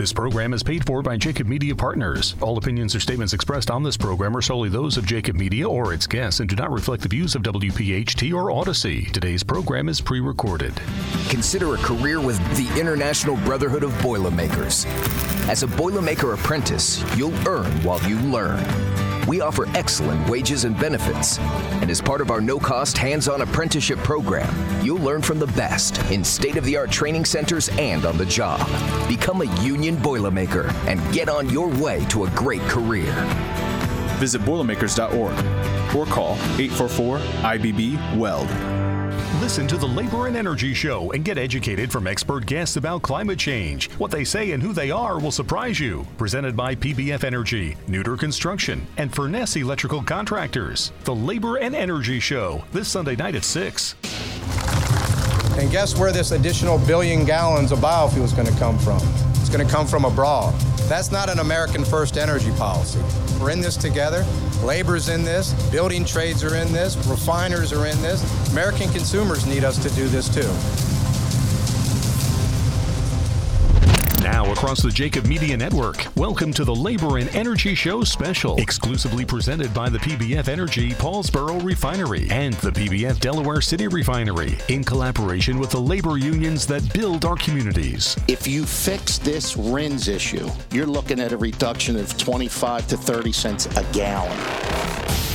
This program is paid for by Jacob Media Partners. All opinions or statements expressed on this program are solely those of Jacob Media or its guests and do not reflect the views of WPHT or Odyssey. Today's program is pre recorded. Consider a career with the International Brotherhood of Boilermakers. As a Boilermaker apprentice, you'll earn while you learn. We offer excellent wages and benefits. And as part of our no cost hands on apprenticeship program, you'll learn from the best in state of the art training centers and on the job. Become a union Boilermaker and get on your way to a great career. Visit Boilermakers.org or call 844 IBB WELD. Listen to the Labor and Energy Show and get educated from expert guests about climate change. What they say and who they are will surprise you. Presented by PBF Energy, Nooter Construction, and Furness Electrical Contractors. The Labor and Energy Show, this Sunday night at 6. And guess where this additional billion gallons of biofuel is going to come from? It's going to come from abroad. That's not an American first energy policy. We're in this together. Labor's in this, building trades are in this, refiners are in this. American consumers need us to do this too. Now, across the Jacob Media Network, welcome to the Labor and Energy Show special, exclusively presented by the PBF Energy Paulsboro Refinery and the PBF Delaware City Refinery, in collaboration with the labor unions that build our communities. If you fix this RINs issue, you're looking at a reduction of 25 to 30 cents a gallon.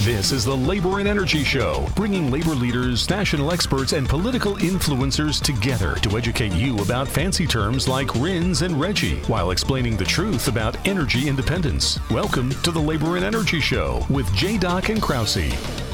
This is the Labor and Energy Show, bringing labor leaders, national experts, and political influencers together to educate you about fancy terms like RINs and RGGI while explaining the truth about energy independence. Welcome to the Labor and Energy Show with J. Doc and Krause.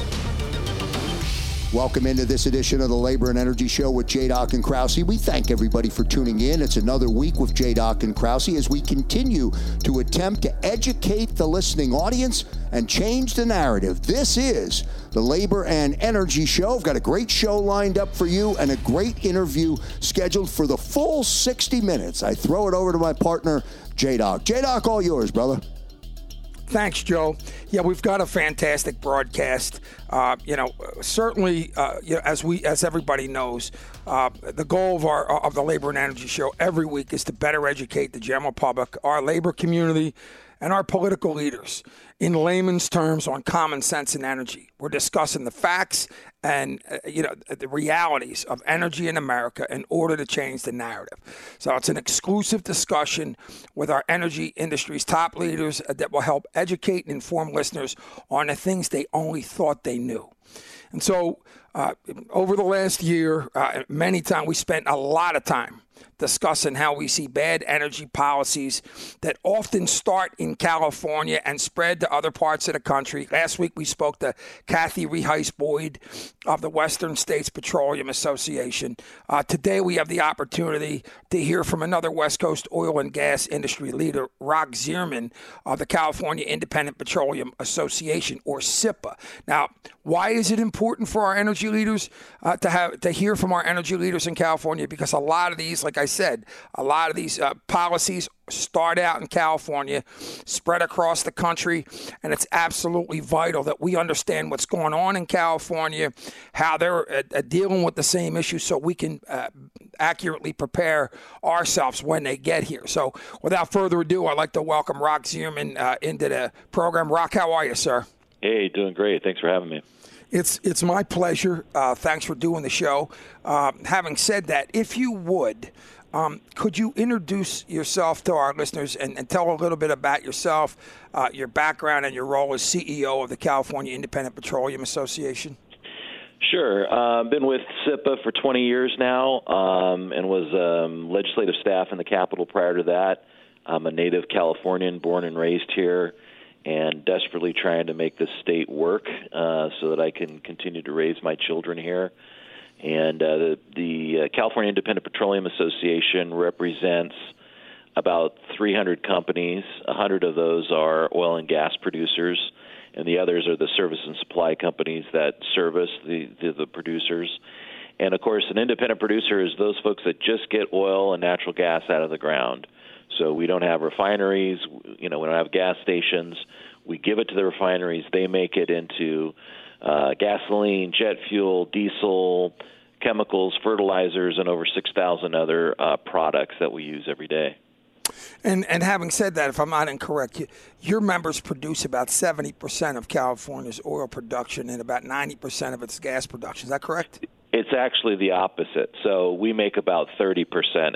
Welcome into this edition of the Labor and Energy Show with J. Doc and Krause. We thank everybody for tuning in. It's another week with J. Doc and Krause as we continue to attempt to educate the listening audience and change the narrative. This is the Labor and Energy Show. I've got a great show lined up for you and a great interview scheduled for the full 60 minutes. I throw it over to my partner, J. Doc. J. Doc, all yours, brother. Thanks, Joe. Yeah, we've got a fantastic broadcast. Uh, you know, certainly, uh, you know, as we, as everybody knows, uh, the goal of our of the Labor and Energy Show every week is to better educate the general public, our labor community, and our political leaders in layman's terms on common sense and energy. We're discussing the facts and uh, you know the realities of energy in America in order to change the narrative. So it's an exclusive discussion with our energy industry's top leaders that will help educate and inform listeners on the things they only thought they knew. And so uh, over the last year, uh, many times we spent a lot of time discussing how we see bad energy policies that often start in California and spread to other parts of the country. Last week we spoke to Kathy Reheis Boyd of the Western States Petroleum Association. Uh, today we have the opportunity to hear from another West Coast oil and gas industry leader, Rock Zierman of the California Independent Petroleum Association, or CIPA. Now, why is it important for our energy leaders uh, to have to hear from our energy leaders in California? Because a lot of these, like I said, a lot of these uh, policies start out in California, spread across the country, and it's absolutely vital that we understand what's going on in California, how they're uh, uh dealing with the same issues, so we can uh, accurately prepare ourselves when they get here. So, without further ado, I'd like to welcome Rock Zierman uh, into the program. Rock, how are you, sir? Hey, doing great. Thanks for having me. It's it's my pleasure. Uh, thanks for doing the show. Uh, having said that, if you would, um, could you introduce yourself to our listeners and, and tell a little bit about yourself, uh, your background, and your role as CEO of the California Independent Petroleum Association? Sure. I've uh, been with CIPA for 20 years now um, and was um, legislative staff in the Capitol prior to that. I'm a native Californian, born and raised here and desperately trying to make this state work uh, so that I can continue to raise my children here. And uh, the, the uh, California Independent Petroleum Association represents about 300 companies. 100 of those are oil and gas producers, and the others are the service and supply companies that service the, the, the producers. And of course, an independent producer is those folks that just get oil and natural gas out of the ground. So we don't have refineries, you know, we don't have gas stations. We give it to the refineries. They make it into uh, gasoline, jet fuel, diesel, chemicals, fertilizers, and over 6,000 other uh, products that we use every day. And and having said that, if I'm not incorrect, you, your members produce about 70% of California's oil production and about 90% of its gas production. Is that correct? It's actually the opposite. So we make about 30%,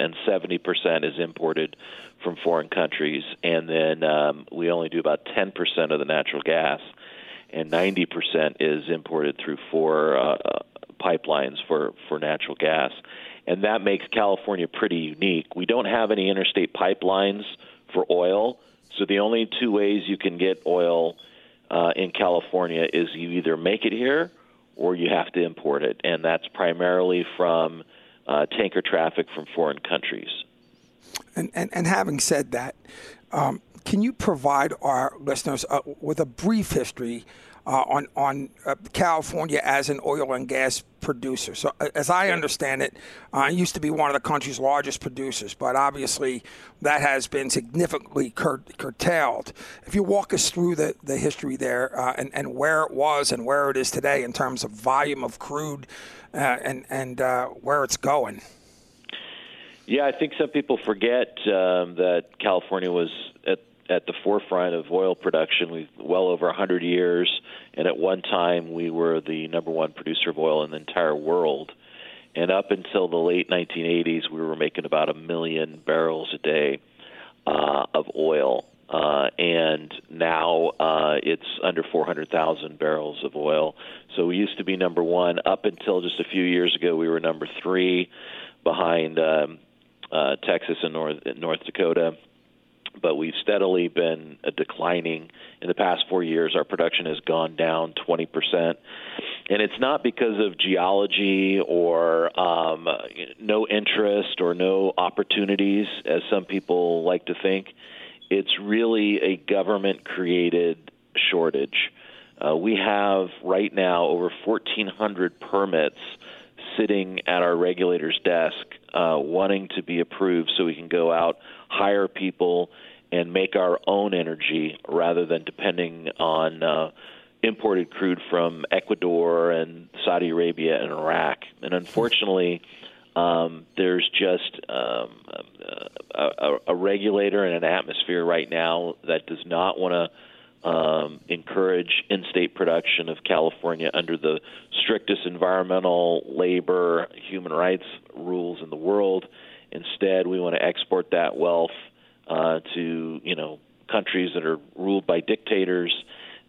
and 70% is imported from foreign countries. And then um, we only do about 10% of the natural gas, and 90% is imported through four uh, uh, pipelines for, for natural gas. And that makes California pretty unique. We don't have any interstate pipelines for oil, so the only two ways you can get oil uh, in California is you either make it here or you have to import it, and that's primarily from uh, tanker traffic from foreign countries. And, and, and having said that, um, can you provide our listeners uh, with a brief history on on uh, California as an oil and gas producer. So, uh, as I understand it, uh, it used to be one of the country's largest producers, but obviously that has been significantly cur- curtailed. If you walk us through the, the history there uh, and, and where it was and where it is today in terms of volume of crude uh, and and where it's going. Yeah, I think some people forget um, that California was at at the forefront of oil production. We've well over 100 years, and at one time we were the number one producer of oil in the entire world. And up until the late 1980s, we were making about a million barrels a day uh, of oil. Uh, and now uh, it's under 400,000 barrels of oil. So we used to be number one. Up until just a few years ago, we were number three behind um, uh, Texas and North, North Dakota but we've steadily been declining. In the past four years, our production has gone down 20%. And it's not because of geology or um, no interest or no opportunities, as some people like to think. It's really a government created shortage. Uh, we have right now over 1,400 permits sitting at our regulator's desk uh, wanting to be approved so we can go out, hire people, and make our own energy rather than depending on uh, imported crude from Ecuador and Saudi Arabia and Iraq. And unfortunately, um, there's just um, a, a, regulator and an atmosphere right now that does not want to um, encourage in-state production of California under the strictest environmental, labor, human rights rules in the world. Instead, we want to export that wealth uh, to you know countries that are ruled by dictators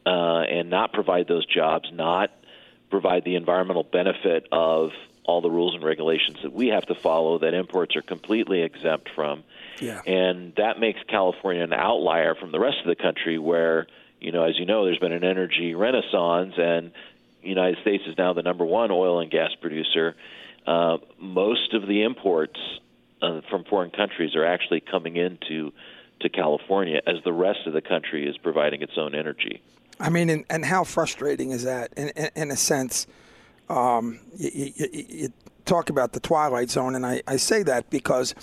uh, and not provide those jobs, not provide the environmental benefit of all the rules and regulations that we have to follow that imports are completely exempt from. Yeah. And that makes California an outlier from the rest of the country where, you know, as you know, there's been an energy renaissance and the United States is now the number one oil and gas producer. Uh, most of the imports uh, from foreign countries are actually coming into to California as the rest of the country is providing its own energy. I mean, and, and how frustrating is that? In, in, in a sense, um, you, you, you, talk about the twilight zone, and I, I say that because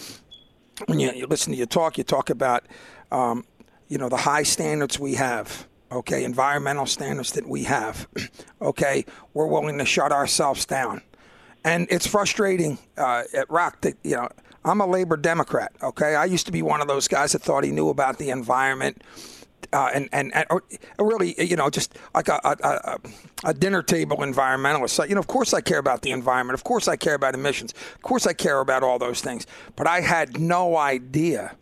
when you, you, listen to your talk, you talk about um, you know the high standards we have. Okay, environmental standards that we have. okay, we're willing to shut ourselves down, and it's frustrating uh, at Rock that you know I'm a labor Democrat. Okay, I used to be one of those guys that thought he knew about the environment. Uh, and, and, and or, really, you know, just like a, a, a, dinner table environmentalist. So, you know, of course I care about the environment. Of course I care about emissions. Of course I care about all those things. But I had no idea,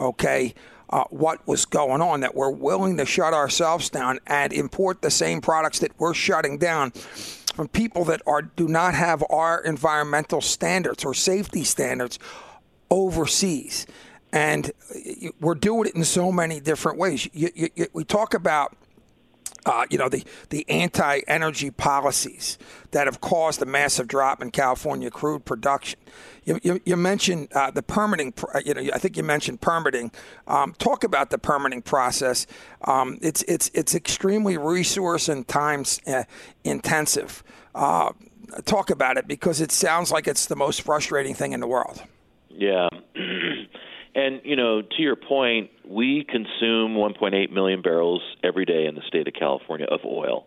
okay, uh, what was going on, that we're willing to shut ourselves down and import the same products that we're shutting down from people that are do not have our environmental standards or safety standards overseas. And we're doing it in so many different ways. You, you, we talk about uh, you know, the, the anti energy policies that have caused a massive drop in California crude production. You, you, you mentioned uh, the permitting, uh, you know, I think you mentioned permitting. Um, talk about the permitting process. Um, it's, it's, it's extremely resource and time uh, intensive. Uh, talk about it because it sounds like it's the most frustrating thing in the world. Yeah. And you know, to your point, we consume 1.8 million barrels every day in the state of California of oil,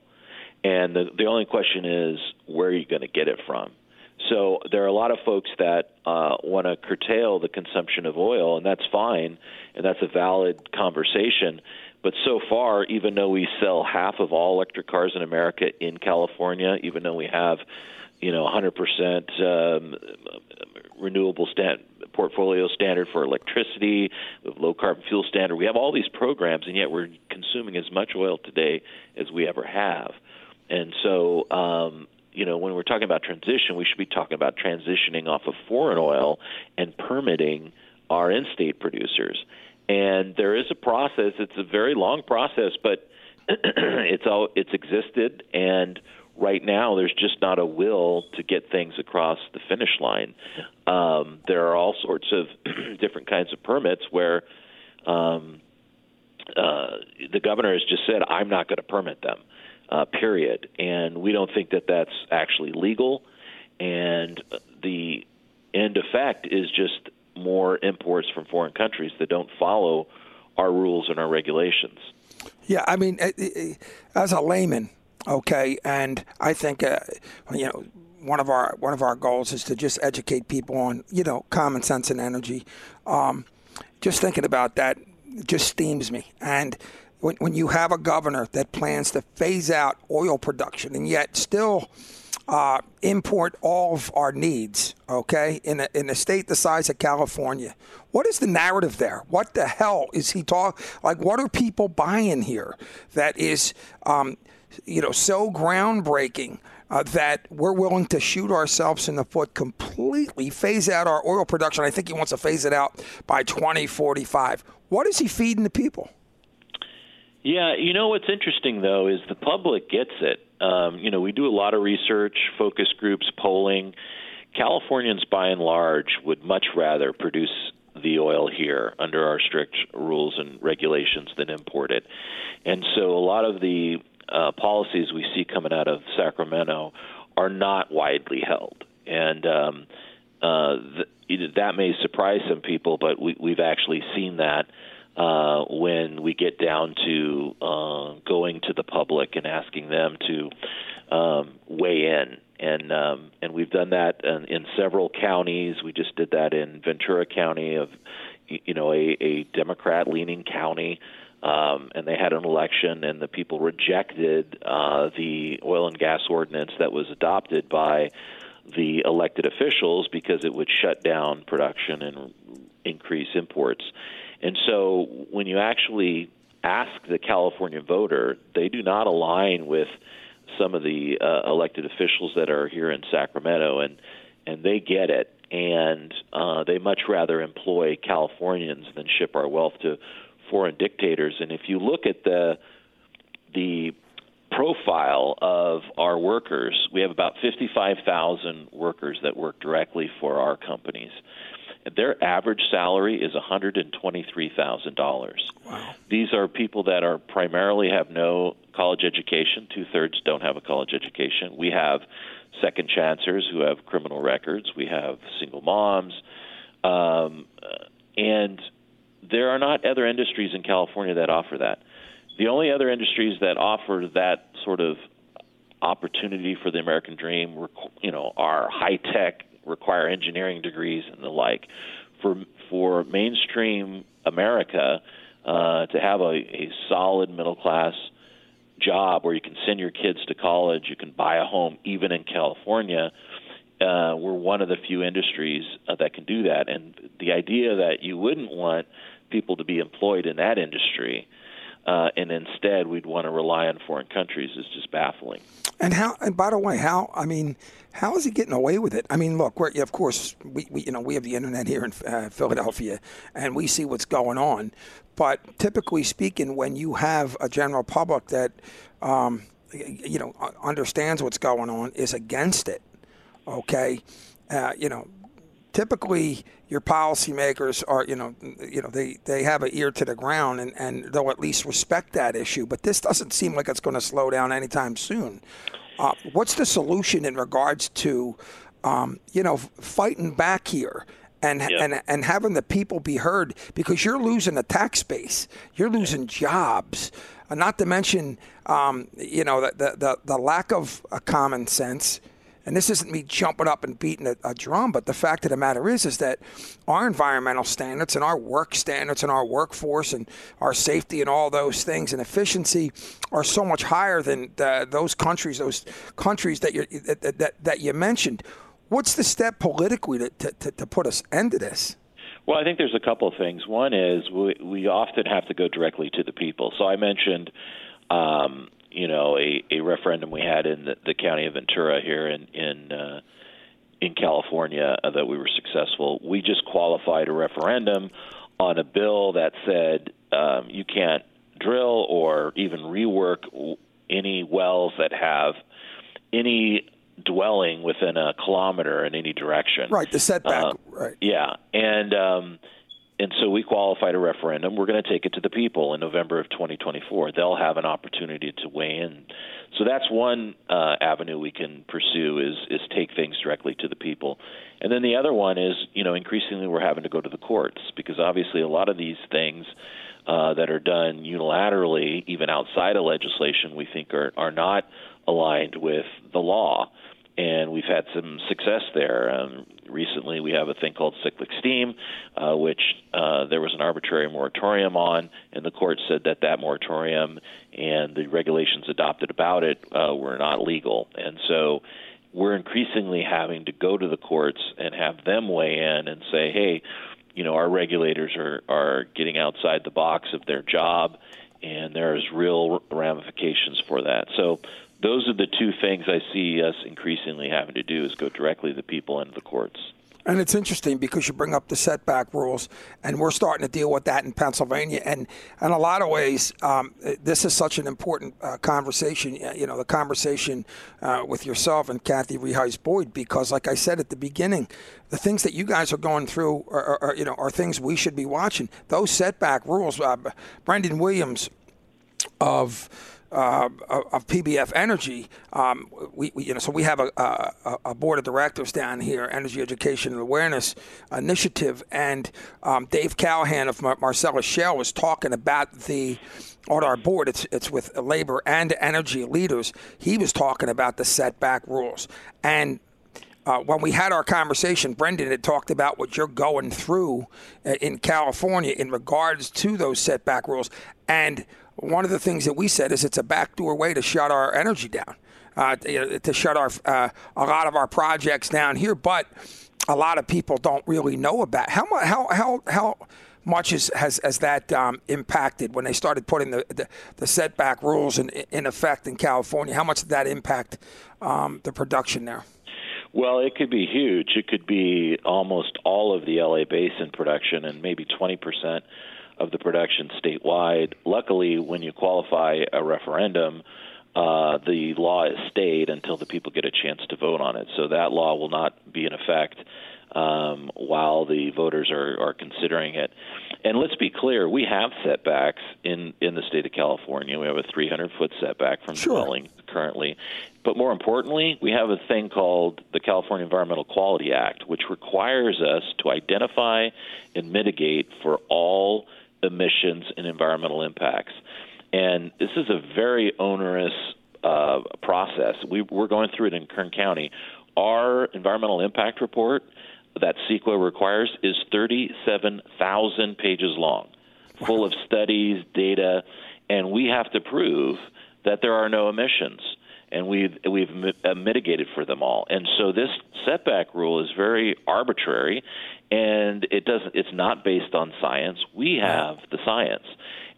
and the the only question is where are you going to get it from? So there are a lot of folks that uh, want to curtail the consumption of oil, and that's fine, and that's a valid conversation. But so far, even though we sell half of all electric cars in America in California, even though we have, you know, 100% um, renewable stand, portfolio standard for electricity, low carbon fuel standard, we have all these programs, and yet we're consuming as much oil today as we ever have. And so, um, you know, when we're talking about transition, we should be talking about transitioning off of foreign oil and permitting our in-state producers. And there is a process. It's a very long process, but it's all it's existed and right now there's just not a will to get things across the finish line. Um, there are all sorts of different kinds of permits where um, uh, the governor has just said, "I'm not going to permit them." uh, period. And we don't think that that's actually legal. And the end effect is just more imports from foreign countries that don't follow our rules and our regulations. Yeah, I mean, as a layman, okay, and I think uh, you know one of our one of our goals is to just educate people on you know common sense and energy. Um, just thinking about that just steams me, and when, when you have a governor that plans to phase out oil production and yet still uh, import all of our needs, okay, in a, in a state the size of California. What is the narrative there? What the hell is he talking? Like, what are people buying here that is, um, you know, so groundbreaking? Uh, that we're willing to shoot ourselves in the foot completely, phase out our oil production. I think he wants to phase it out by 2045. What is he feeding the people? Yeah, you know what's interesting though is the public gets it. Um, you know, we do a lot of research, focus groups, polling. Californians, by and large, would much rather produce the oil here under our strict rules and regulations than import it. And so, a lot of the uh, policies we see coming out of Sacramento are not widely held, and um, uh, th- that may surprise some people, but we, we've actually seen that uh, when we get down to uh, going to the public and asking them to um, weigh in. And um, and we've done that in, in several counties. We just did that in Ventura County, of you know a, a Democrat-leaning county. Um, and they had an election, and the people rejected uh, the oil and gas ordinance that was adopted by the elected officials because it would shut down production and increase imports. And so when you actually ask the California voter, they do not align with some of the uh, elected officials that are here in Sacramento, and and they get it, and uh, they much rather employ Californians than ship our wealth to foreign dictators. And if you look at the the profile of our workers, we have about 55,000 workers that work directly for our companies their average salary is $123,000. Wow. These are people that are primarily have no college education. Two thirds don't have a college education. We have second chancers who have criminal records. We have single moms. Um, and there are not other industries in California that offer that. The only other industries that offer that sort of opportunity for the American dream, you know, are high tech require engineering degrees and the like. For for mainstream America uh, to have a, a solid middle class job where you can send your kids to college, you can buy a home, even in California. Uh, we're one of the few industries uh, that can do that, and the idea that you wouldn't want people to be employed in that industry, uh, and instead we'd want to rely on foreign countries is just baffling. And how? And by the way, how? I mean, how is he getting away with it? I mean, look, we're, of course, we, we you know we have the internet here in uh, Philadelphia, and we see what's going on. But typically speaking, when you have a general public that um, you know understands what's going on, is against it. Okay, uh, you know, typically your policymakers are, you know, you know, they, they have an ear to the ground and, and they'll at least respect that issue. But this doesn't seem like it's going to slow down anytime soon. Uh, what's the solution in regards to, um, you know, fighting back here? And, and and having the people be heard because you're losing a tax base, you're losing jobs, uh, not to mention um, you know the, the, the the lack of uh, common sense, and this isn't me jumping up and beating a, a drum, but the fact of the matter is, is that our environmental standards and our work standards and our workforce and our safety and all those things and efficiency are so much higher than the, those countries, those countries that you that, that, that you mentioned. What's the step politically to, to, to put us end to this? Well, I think there's a couple of things. One is we, we often have to go directly to the people. So I mentioned, um, you know, a, a referendum we had in the, the county of Ventura here in in uh, in California uh, that we were successful. We just qualified a referendum on a bill that said um, you can't drill or even rework any wells that have any dwelling within a kilometer in any direction. Right, the setback. Uh, right. Yeah, and um, and so we qualified a referendum. We're going to take it to the people in November of 2024. They'll have an opportunity to weigh in. So that's one uh, avenue we can pursue is is take things directly to the people. And then the other one is, you know, increasingly we're having to go to the courts because obviously a lot of these things uh, that are done unilaterally, even outside of legislation, we think are are not aligned with the law and we've had some success there. Um, recently, we have a thing called cyclic steam, uh, which uh, there was an arbitrary moratorium on, and the court said that that moratorium and the regulations adopted about it uh, were not legal. And so we're increasingly having to go to the courts and have them weigh in and say, hey, you know, our regulators are, are getting outside the box of their job, and there's real ramifications for that. So those are the two things I see us increasingly having to do is go directly to the people and the courts. And it's interesting because you bring up the setback rules, and we're starting to deal with that in Pennsylvania. And in a lot of ways, um, this is such an important uh, conversation. You know, the conversation uh, with yourself and Kathy Reheis Boyd, because, like I said at the beginning, the things that you guys are going through are, are, are you know are things we should be watching. Those setback rules. Uh, Brendan Williams of uh, of PBF Energy, um, we, we, you know, so we have a, a, a, board of directors down here, Energy Education and Awareness Initiative, and um, Dave Callahan of Mar- Shale was talking about the on our board. It's it's with labor and energy leaders. He was talking about the setback rules and. Uh, when we had our conversation, Brendan had talked about what you're going through uh, in California in regards to those setback rules. And one of the things that we said is it's a backdoor way to shut our energy down, uh, to, to, shut our uh, a lot of our projects down here. But a lot of people don't really know about how how how how much is, has has that um, impacted when they started putting the, the, the, setback rules in in effect in California? How much did that impact um, the production there? Well, it could be huge. It could be almost all of the LA Basin production, and maybe twenty percent of the production statewide. Luckily, when you qualify a referendum, uh, the law is stayed until the people get a chance to vote on it. So that law will not be in effect um, while the voters are, are considering it. And let's be clear, we have setbacks in, in the state of California. We have a 300 foot setback from sure. dwelling currently. But more importantly, we have a thing called the California Environmental Quality Act, which requires us to identify and mitigate for all emissions and environmental impacts. And this is a very onerous uh, process. We, we're going through it in Kern County. Our environmental impact report that CEQA requires is 37,000 pages long, full of studies, data, and we have to prove that there are no emissions and we've we've uh, mitigated for them all. And so this setback rule is very arbitrary, and it doesn't it's not based on science. We have the science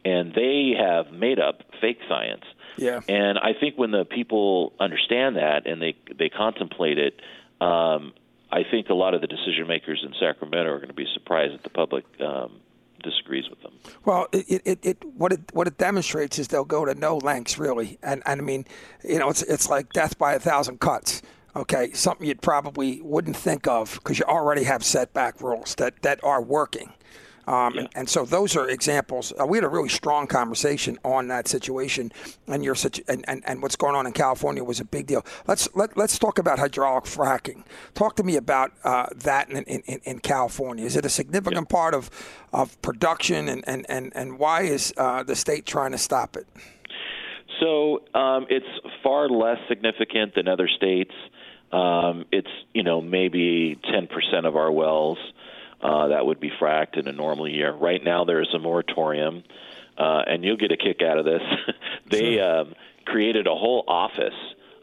and they have made up fake science. Yeah. And i think when the people understand that and they they contemplate it um, i think a lot of the decision makers in sacramento are going to be surprised that the public um, disagrees with them. Well, it, it, it, what it what it demonstrates is they'll go to no lengths really, and, and I mean, you know, it's it's like death by a thousand cuts okay, something you probably wouldn't think of because you already have setback rules that, that are working. Um, yeah. and, and, so those are examples. Uh, we had a really strong conversation on that situation, and your situ- and, and, and what's going on in California was a big deal. Let's let, let's talk about hydraulic fracking. Talk to me about uh, that in, in, in, California. Is it a significant yeah. part of of production, and, and, and, and why is uh, the state trying to stop it? So um, it's far less significant than other states. um, it's you know maybe 10% of our wells uh, that would be fracked in a normal year. Right now, there is a moratorium, uh, and you'll get a kick out of this. they sure. um, created a whole office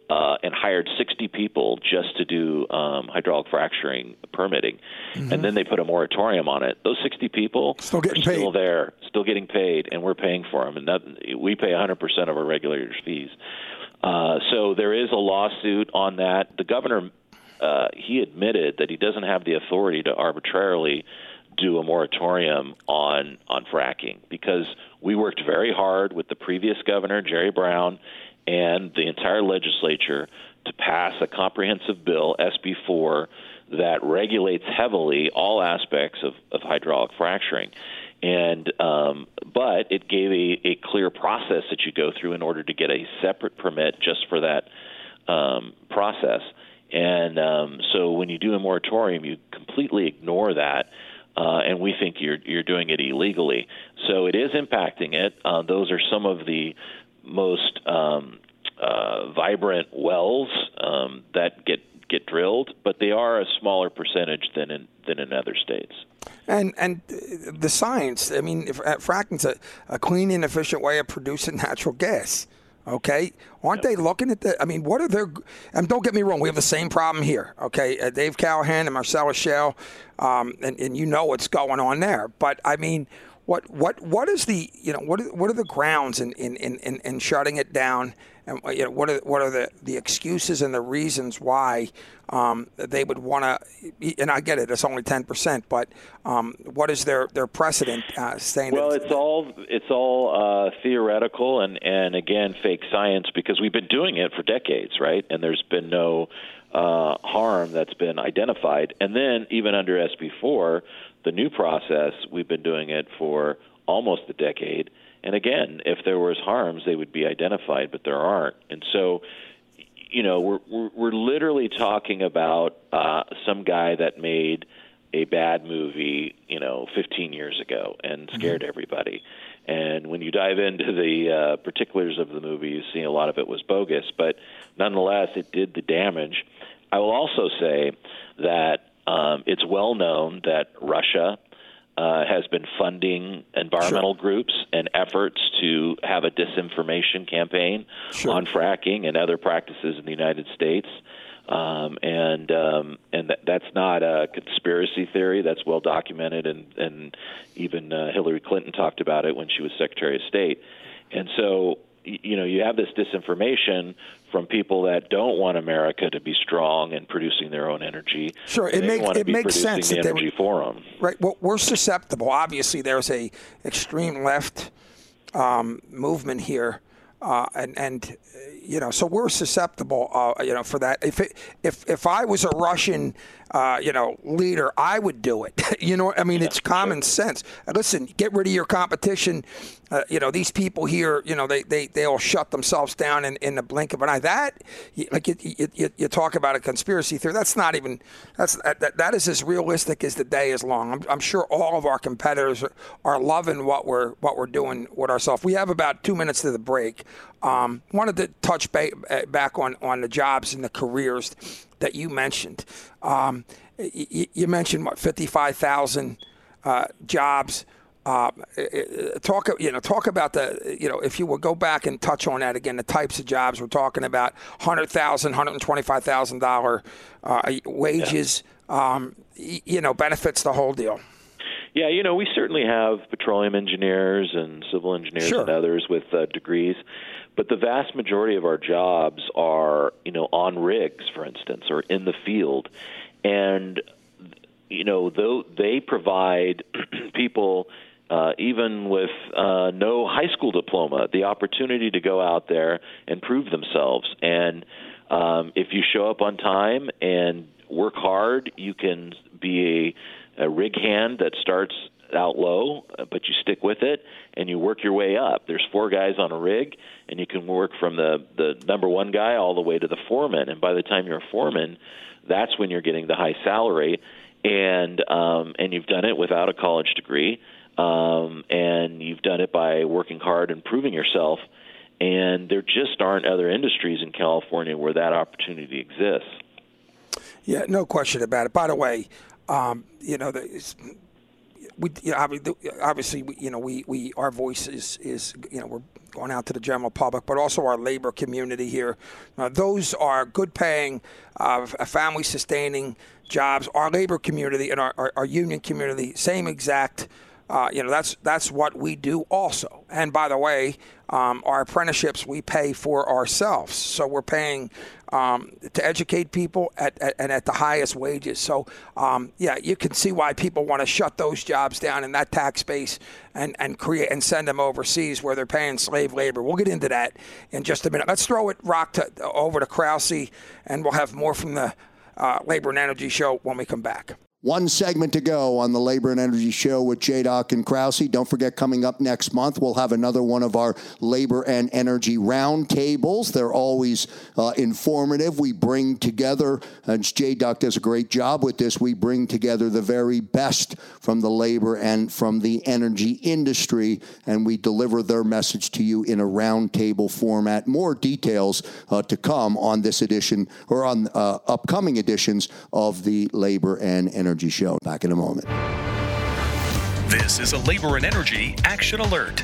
uh, and hired 60 people just to do um, hydraulic fracturing permitting, mm-hmm. and then they put a moratorium on it. Those 60 people still getting are still paid. there, still getting paid, and we're paying for them, and that, we pay 100% of our regulators' fees. Uh, so there is a lawsuit on that. The governor uh, he admitted that he doesn't have the authority to arbitrarily do a moratorium on on fracking because we worked very hard with the previous governor Jerry Brown and the entire legislature to pass a comprehensive bill SB4 that regulates heavily all aspects of, of hydraulic fracturing and um, but it gave a, a clear process that you go through in order to get a separate permit just for that um, process. And um, so when you do a moratorium, you completely ignore that. Uh, and we think you're you're doing it illegally. So it is impacting it. Uh, those are some of the most um, uh, vibrant wells um, that get get drilled, but they are a smaller percentage than in than in other states. And and the science. I mean, fracking's a, a clean and efficient way of producing natural gas. Okay, aren't they looking at the? I mean, what are their? And don't get me wrong, we have the same problem here. Okay, uh, Dave Callahan and Marcellus Shale, um, and and you know what's going on there. But I mean, what what what is the you know what are, what are the grounds in in, in, in shutting it down? And you know, what are what are the, the excuses and the reasons why um, they would want to? And I get it; it's only ten percent, but um, what is their their precedent uh, saying? Well, it's all it's all uh, theoretical and and again fake science because we've been doing it for decades, right? And there's been no uh, harm that's been identified. And then even under SB4, the new process, we've been doing it for almost a decade and again, if there was harms, they would be identified, but there aren't. And so, you know, we're we're, we're literally talking about uh, some guy that made a bad movie, you know, 15 years ago and mm-hmm. scared mm-hmm. everybody. And when you dive into the uh, particulars of the movie, you see a lot of it was bogus, but nonetheless, it did the damage. I will also say that um, it's well known that Russia uh, has been funding environmental sure. groups and efforts to have a disinformation campaign sure. on fracking and other practices in the United States. Um, and um, and th- that's not a conspiracy theory. That's well documented, and and even uh, Hillary Clinton talked about it when she was Secretary of State. And so you know you have this disinformation from people that don't want America to be strong and producing their own energy. Sure, it makes it makes sense the energy they, for them. Right. Well, we're susceptible. Obviously, there's a extreme left um, movement here. Uh, and and you know, so we're susceptible, uh, you know, for that. If it, if if I was a Russian uh, you know, leader, I would do it. you know, I mean, yeah, it's common sure. sense. listen, get rid of your competition. Uh, you know, these people here, you know, they they they all shut themselves down in, in the blink of an eye. That, like, you, you, you talk about a conspiracy theory. That's not even that's that, that is as realistic as the day is long. I'm, I'm sure all of our competitors are, are loving what we're what we're doing with ourselves. We have about two minutes to the break. Um, wanted to touch ba- back on on the jobs and the careers that you mentioned. Um, you, you, mentioned what 55,000 uh, jobs. Uh, talk you know talk about the you know if you would go back and touch on that again the types of jobs we're talking about hundred thousand hundred and twenty five thousand dollar uh, wages yeah. um, you know benefits the whole deal. Yeah, you know we certainly have petroleum engineers and civil engineers sure. and others with uh, degrees but the vast majority of our jobs are, you know, on rigs, for instance, or in the field, and you know, though they provide people. Uh, even with uh, no high school diploma, the opportunity to go out there and prove themselves. And um, if you show up on time and work hard, you can be a, a rig hand that starts out low, but you stick with it and you work your way up. There's four guys on a rig, and you can work from the the number one guy all the way to the foreman. And by the time you're a foreman, that's when you're getting the high salary, and um, and you've done it without a college degree, um, and you've done it by working hard and proving yourself. And there just aren't other industries in California where that opportunity exists. Yeah, no question about it. By the way, um, you know, the, we you know, obviously, you know, we, we our voice is, is you know we're going out to the general public, but also our labor community here. Uh, those are good paying, uh, family sustaining jobs. Our labor community and our, our, our union community, same exact uh, you know, that's that's what we do also. And by the way, um, our apprenticeships we pay for ourselves, so we're paying um, to educate people at, at, and at the highest wages. So um, yeah, you can see why people want to shut those jobs down in that tax base and and create and send them overseas where they're paying slave labor. We'll get into that in just a minute. Let's throw it rock to, over to Krause, and we'll have more from the uh, Labor and Energy Show when we come back. One segment to go on the Labor and Energy Show with J. Doc and Krause. Don't forget, coming up next month, we'll have another one of our Labor and Energy roundtables. They're always uh, informative. We bring together, and J. Doc does a great job with this, we bring together the very best from the labor and from the energy industry, and we deliver their message to you in a roundtable format. More details uh, to come on this edition or on uh, upcoming editions of the Labor and Energy Energy Show. Back in a moment. This is a Labor and Energy Action Alert.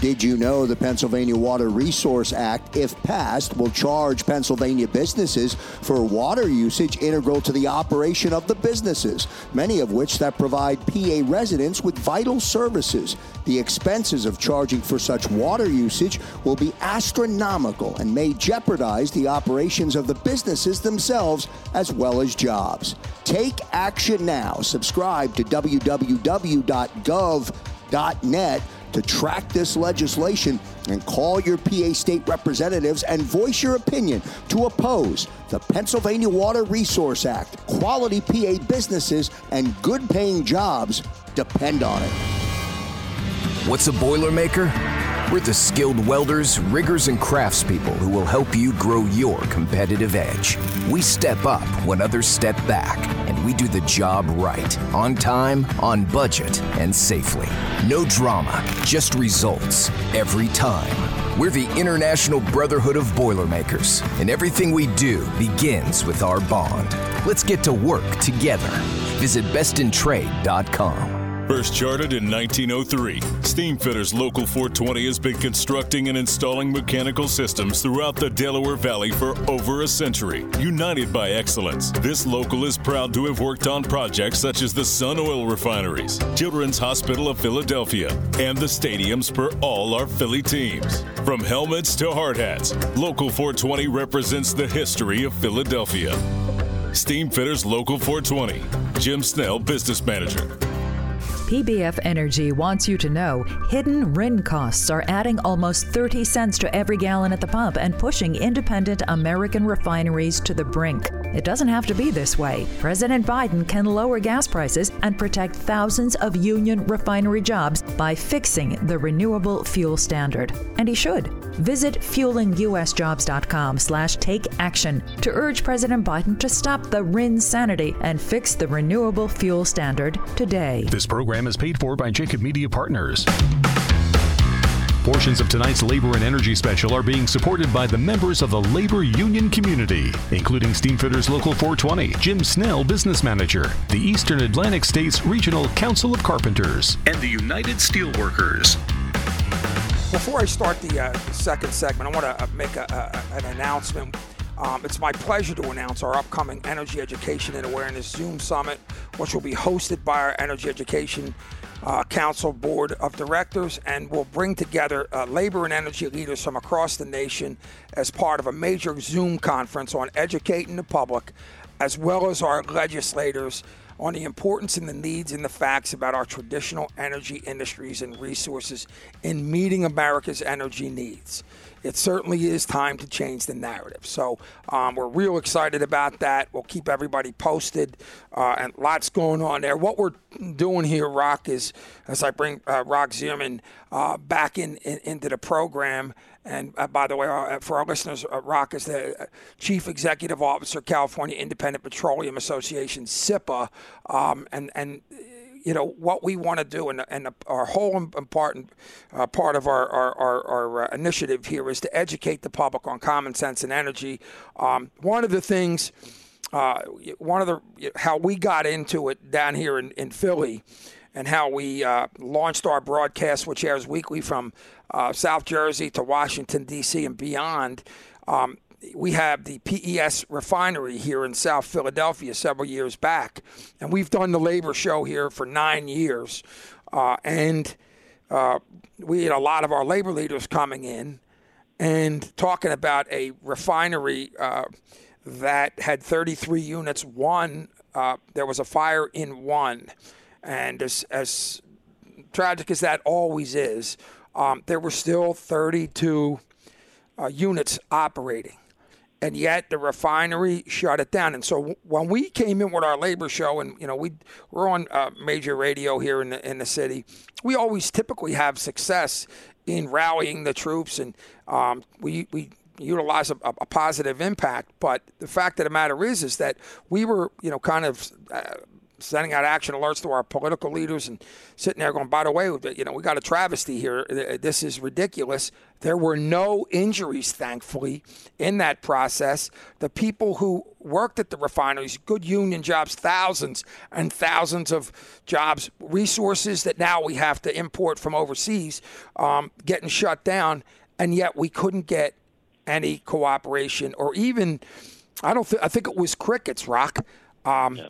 Did you know the Pennsylvania Water Resource Act, if passed, will charge Pennsylvania businesses for water usage integral to the operation of the businesses, many of which that provide PA residents with vital services. The expenses of charging for such water usage will be astronomical and may jeopardize the operations of the businesses themselves as well as jobs. Take action now. Subscribe to www.gov.net to track this legislation and call your PA state representatives and voice your opinion to oppose the Pennsylvania Water Resource Act. Quality PA businesses and good paying jobs depend on it. What's a Boilermaker? We're the skilled welders, riggers, and craftspeople who will help you grow your competitive edge. We step up when others step back, and we do the job right, on time, on budget, and safely. No drama, just results every time. We're the International Brotherhood of Boilermakers, and everything we do begins with our bond. Let's get to work together. Visit bestintrade.com. First chartered in 1903, Steamfitters Local 420 has been constructing and installing mechanical systems throughout the Delaware Valley for over a century. United by excellence, this local is proud to have worked on projects such as the Sun Oil Refineries, Children's Hospital of Philadelphia, and the stadiums for all our Philly teams. From helmets to hard hats, Local 420 represents the history of Philadelphia. Steamfitters Local 420, Jim Snell, Business Manager. PBF Energy wants you to know hidden RIN costs are adding almost 30 cents to every gallon at the pump and pushing independent American refineries to the brink. It doesn't have to be this way. President Biden can lower gas prices and protect thousands of union refinery jobs by fixing the renewable fuel standard. And he should. Visit fuelingusjobs.com slash take action to urge President Biden to stop the RIN sanity and fix the renewable fuel standard today. This program is paid for by Jacob Media Partners. Portions of tonight's labor and energy special are being supported by the members of the labor union community, including Steamfitters Local 420, Jim Snell, Business Manager, the Eastern Atlantic States Regional Council of Carpenters, and the United Steelworkers. Before I start the uh, second segment, I want to uh, make a, a, an announcement. Um, it's my pleasure to announce our upcoming Energy Education and Awareness Zoom Summit, which will be hosted by our Energy Education uh, Council Board of Directors and will bring together uh, labor and energy leaders from across the nation as part of a major Zoom conference on educating the public, as well as our legislators on the importance and the needs and the facts about our traditional energy industries and resources in meeting America's energy needs. It certainly is time to change the narrative. So um, we're real excited about that. We'll keep everybody posted, uh, and lots going on there. What we're doing here, Rock, is as I bring uh, Rock Zierman uh, back in, in, into the program. And uh, by the way, uh, for our listeners, uh, Rock is the uh, Chief Executive Officer, California Independent Petroleum Association, CIPA, um, and and you know what we want to do, and, and our whole important uh, part of our our, our, our uh, initiative here is to educate the public on common sense and energy. Um, one of the things uh, one of the how we got into it down here in, in Philly, and how we uh, launched our broadcast, which airs weekly from uh, South Jersey to Washington D.C. and beyond. Um, we have the PES refinery here in South Philadelphia several years back, and we've done the labor show here for nine years, uh, and uh, we had a lot of our labor leaders coming in and talking about a refinery uh, that had 33 units. One, uh, there was a fire in one, and as, as tragic as that always is, um, there were still 32 uh, units operating. And yet the refinery shut it down. And so when we came in with our labor show, and you know we we're on uh, major radio here in the in the city, we always typically have success in rallying the troops, and um, we we utilize a, a, positive impact. But the fact of the matter is, is that we were, you know, kind of uh, sending out action alerts to our political leaders and sitting there going, by the way, you know, we got a travesty here. This is ridiculous. There were no injuries, thankfully, in that process. The people who worked at the refineries, good union jobs, thousands and thousands of jobs, resources that now we have to import from overseas, um, getting shut down, and yet we couldn't get any cooperation or even, I don't think, I think it was crickets, Rock. Um, yeah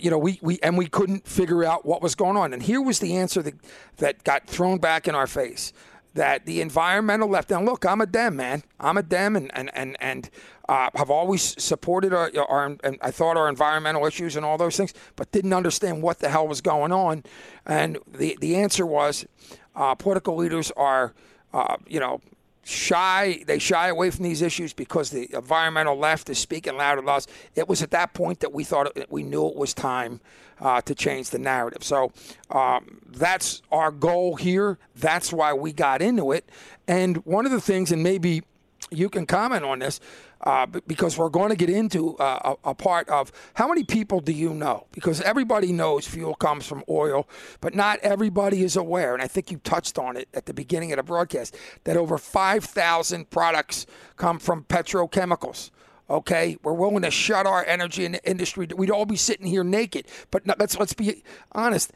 you know, we, we and we couldn't figure out what was going on. And here was the answer that that got thrown back in our face. That the environmental left. And look, I'm a Dem, man. I'm a Dem, and and and and uh, have always supported our, our and I thought our environmental issues and all those things, but didn't understand what the hell was going on. And the the answer was, uh, political leaders are, uh, you know, shy they shy away from these issues because the environmental left is speaking louder than us. It was at that point that we thought it, we knew it was time uh, to change the narrative. So um, that's our goal here. That's why we got into it. And one of the things, and maybe you can comment on this uh, because we're going to get into uh, a, a, part of how many people do you know? Because everybody knows fuel comes from oil, but not everybody is aware. And I think you touched on it at the beginning of the broadcast that over 5,000 products come from petrochemicals. Okay, we're willing to shut our energy in the industry. We'd all be sitting here naked. But let's let's be honest.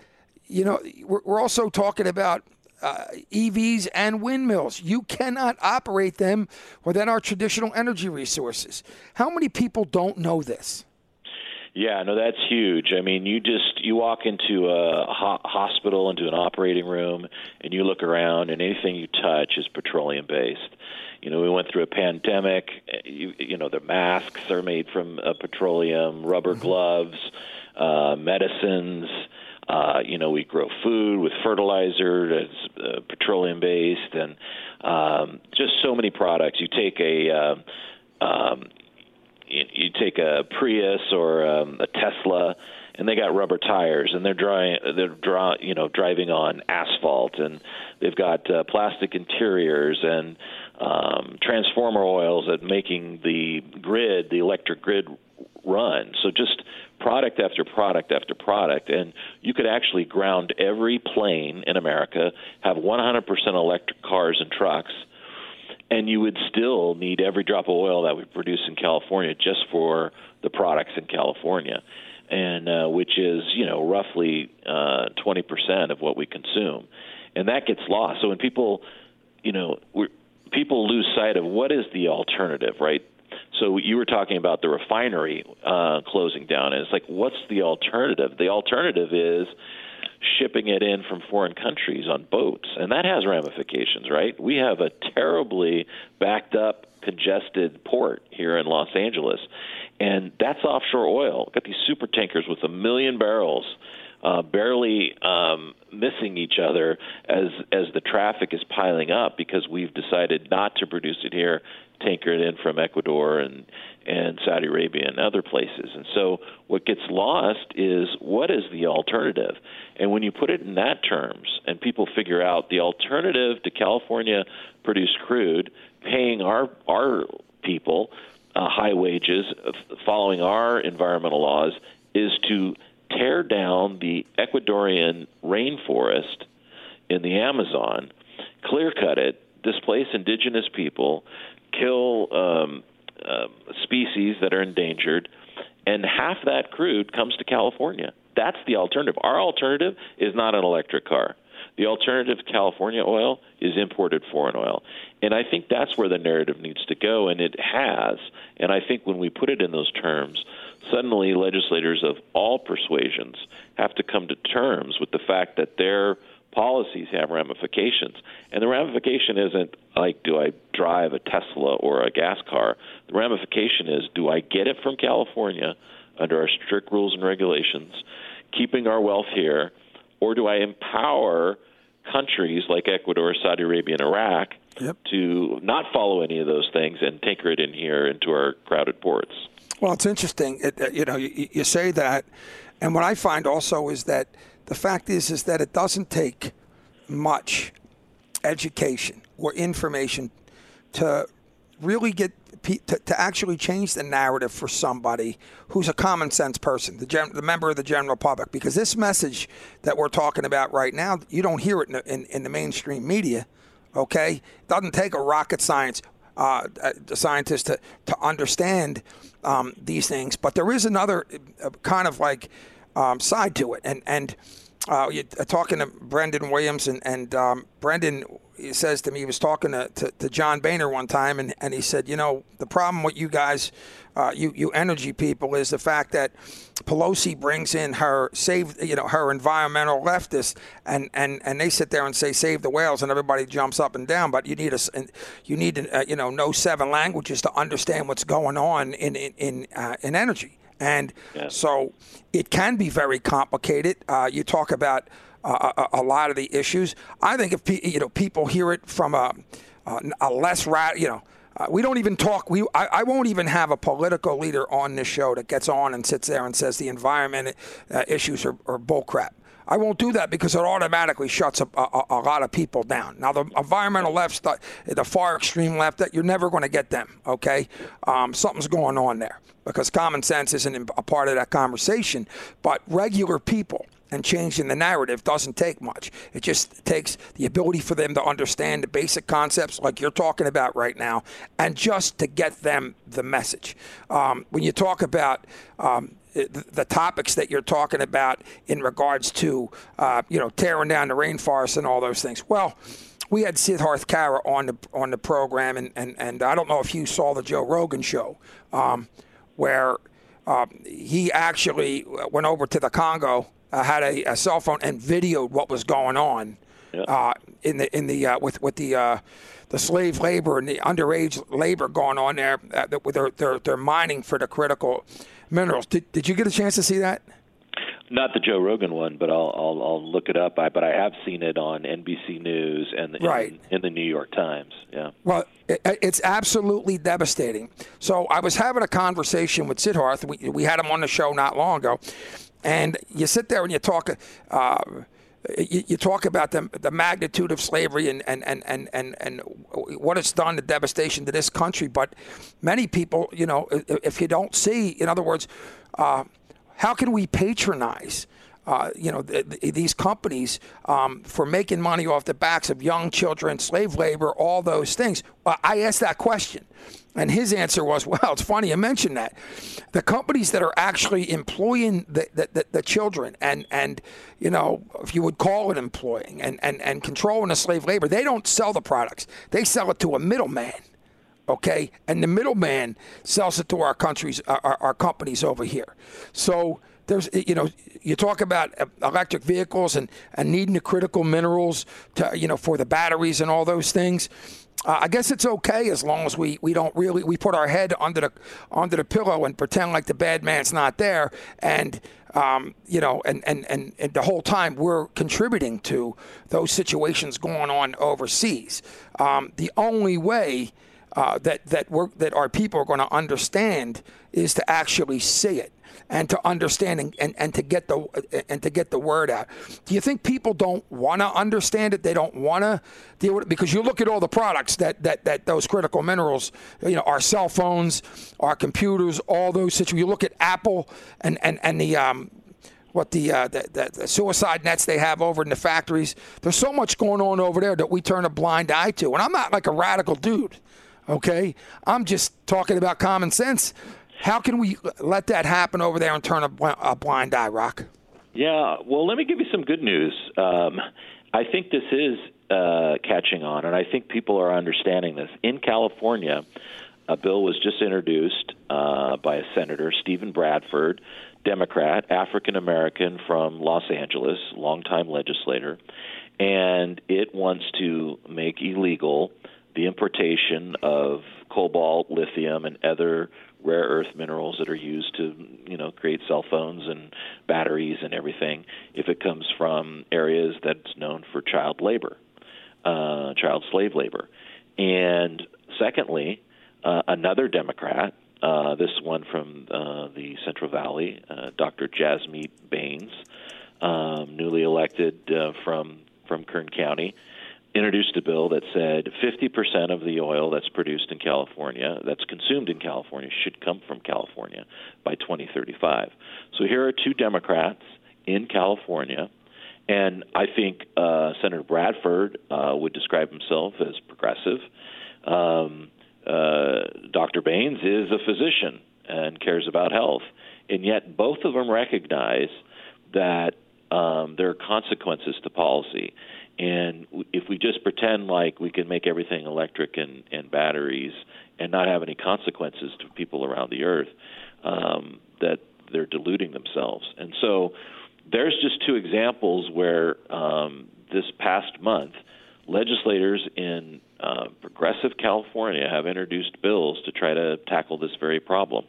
You know, we're, we're also talking about uh, EVs and windmills. You cannot operate them within our traditional energy resources. How many people don't know this? Yeah, no, that's huge. I mean, you just you walk into a ho- hospital, into an operating room, and you look around, and anything you touch is petroleum based. You know, we went through a pandemic. You, you know, the masks are made from uh, petroleum, rubber mm-hmm. gloves, uh, medicines. Uh, you know, we grow food with fertilizer that's uh, petroleum based, and um, just so many products. You take a uh, um, you, you take a Prius or um, a Tesla, and they got rubber tires, and they're drying, they're draw, you know, driving on asphalt, and they've got uh, plastic interiors and um, transformer oils that making the grid, the electric grid, run. So just product after product after product, and you could actually ground every plane in America, have 100% electric cars and trucks, and you would still need every drop of oil that we produce in California just for the products in California, and uh, which is you know roughly uh, 20% of what we consume, and that gets lost. So when people, you know, we people lose sight of what is the alternative, right? So you were talking about the refinery uh, closing down, and it's like, what's the alternative? The alternative is shipping it in from foreign countries on boats, and that has ramifications, right? We have a terribly backed up, congested port here in Los Angeles, and that's offshore oil. We've got these super tankers with a million barrels. Uh, barely um, missing each other as as the traffic is piling up because we've decided not to produce it here tankered in from Ecuador and and Saudi Arabia and other places. And so what gets lost is what is the alternative? And when you put it in that terms and people figure out the alternative to California produced crude paying our our people uh, high wages following our environmental laws is to tear down the Ecuadorian rainforest in the Amazon, clear cut it, displace indigenous people, kill um, uh, species that are endangered, and half that crude comes to California. That's the alternative. Our alternative is not an electric car. The alternative California oil is imported foreign oil. And I think that's where the narrative needs to go, and it has. And I think when we put it in those terms, suddenly legislators of all persuasions have to come to terms with the fact that their policies have ramifications. And the ramification isn't like, do I drive a Tesla or a gas car? The ramification is, do I get it from California under our strict rules and regulations, keeping our wealth here, or do I empower countries like Ecuador, Saudi Arabia, and Iraq yep. to not follow any of those things and tinker it in here into our crowded ports? Well, it's interesting. It, uh, you know, you, you say that, and what I find also is that the fact is is that it doesn't take much education or information to really get to, to, actually change the narrative for somebody who's a common sense person, the, gen, the member of the general public. Because this message that we're talking about right now, you don't hear it in, in, in the mainstream media. Okay, it doesn't take a rocket science uh, scientist to to understand um, these things. But there is another uh, kind of like um, side to it. And and uh, you're uh, talking to Brendan Williams, and and um, Brendan says to me, he was talking to, to, to, John Boehner one time, and, and he said, you know, the problem with you guys, uh, you you energy people, is the fact that Pelosi brings in her save, you know, her environmental leftists, and, and, and they sit there and say save the whales, and everybody jumps up and down. But you need a you need uh, you know know seven languages to understand what's going on in in in, uh, in energy. And so it can be very complicated. Uh, you talk about uh, a, a, lot of the issues. I think if you know people hear it from a, a less rat, you know. Uh, we don't even talk. We I, I, won't even have a political leader on this show that gets on and sits there and says the environment uh, issues are, are bullcrap. I won't do that because it automatically shuts a, a, a lot of people down. Now, the environmental left, the far extreme left, that you're never going to get them. Okay, um, something's going on there because common sense isn't a part of that conversation. But regular people and changing the narrative doesn't take much. It just takes the ability for them to understand the basic concepts, like you're talking about right now, and just to get them the message. Um, when you talk about um, the topics that you're talking about in regards to, uh, you know, tearing down the rainforest and all those things. Well, we had Siddharth Kara on the on the program, and, and, and I don't know if you saw the Joe Rogan show, um, where uh, he actually went over to the Congo, uh, had a, a, cell phone, and videoed what was going on yeah. uh, in the in the uh, with with the uh, the slave labor and the underage labor going on there. Uh, they're, they're they're mining for the critical minerals. Did, did you get a chance to see that? Not the Joe Rogan one, but I'll I'll, I'll look it up. I, but I have seen it on NBC News and right. in, in the New York Times. Yeah. Well, it, it's absolutely devastating. So I was having a conversation with Siddharth. We we had him on the show not long ago, and you sit there and you talk. Uh, you, you, talk about the, the magnitude of slavery and, and, and, and, and, and what it's done, the devastation to this country. But many people, you know, if you don't see, in other words, uh, how can we patronize? Uh, you know, th- th- these companies um, for making money off the backs of young children, slave labor, all those things. I asked that question. And his answer was, well, it's funny you mentioned that. The companies that are actually employing the, the, the, children and, and, you know, if you would call it employing and, and, and controlling the slave labor, they don't sell the products. They sell it to a middleman, okay? And the middleman sells it to our countries, our, our companies over here. So there's, you know, you talk about uh, electric vehicles and, and needing the critical minerals to, you know, for the batteries and all those things uh, I guess it's okay as long as we, we don't really we put our head under the under the pillow and pretend like the bad man's not there and um, you know and, and, and, and the whole time we're contributing to those situations going on overseas. Um, the only way uh, that that we that our people are going to understand is to actually see it and to understand and, and, and to get the and to get the word out. Do you think people don't want to understand it? They don't want to deal with it because you look at all the products that, that, that those critical minerals, you know, our cell phones, our computers, all those situations. You look at Apple and and and the um, what the, uh, the, the, the, suicide nets they have over in the factories. There's so much going on over there that we turn a blind eye to. And I'm not like a radical dude, okay? I'm just talking about common sense How can we let that happen over there and turn a, a blind eye, Rock? Yeah, well, let me give you some good news. Um, I think this is uh, catching on, and I think people are understanding this. In California, a bill was just introduced uh, by a senator, Steven Bradford, Democrat, African American from Los Angeles, longtime legislator, and it wants to make illegal the importation of cobalt, lithium, and other rare earth minerals that are used to, you know, create cell phones and batteries and everything. If it comes from areas that's known for child labor, uh, child slave labor, and secondly, uh, another Democrat, uh, this one from uh, the Central Valley, uh, Dr. Jasmeet Bains, um, newly elected uh, from from Kern County, introduced a bill that said 50% of the oil that's produced in California, that's consumed in California, should come from California by 2035. So here are two Democrats in California, and I think uh, Senator Bradford uh, would describe himself as progressive. Um, uh, Dr. Bains is a physician and cares about health, and yet both of them recognize that um, there are consequences to policy. And if we just pretend like we can make everything electric and, and batteries and not have any consequences to people around the earth, um, that they're deluding themselves. And so there's just two examples where um, this past month, legislators in uh, progressive California have introduced bills to try to tackle this very problem.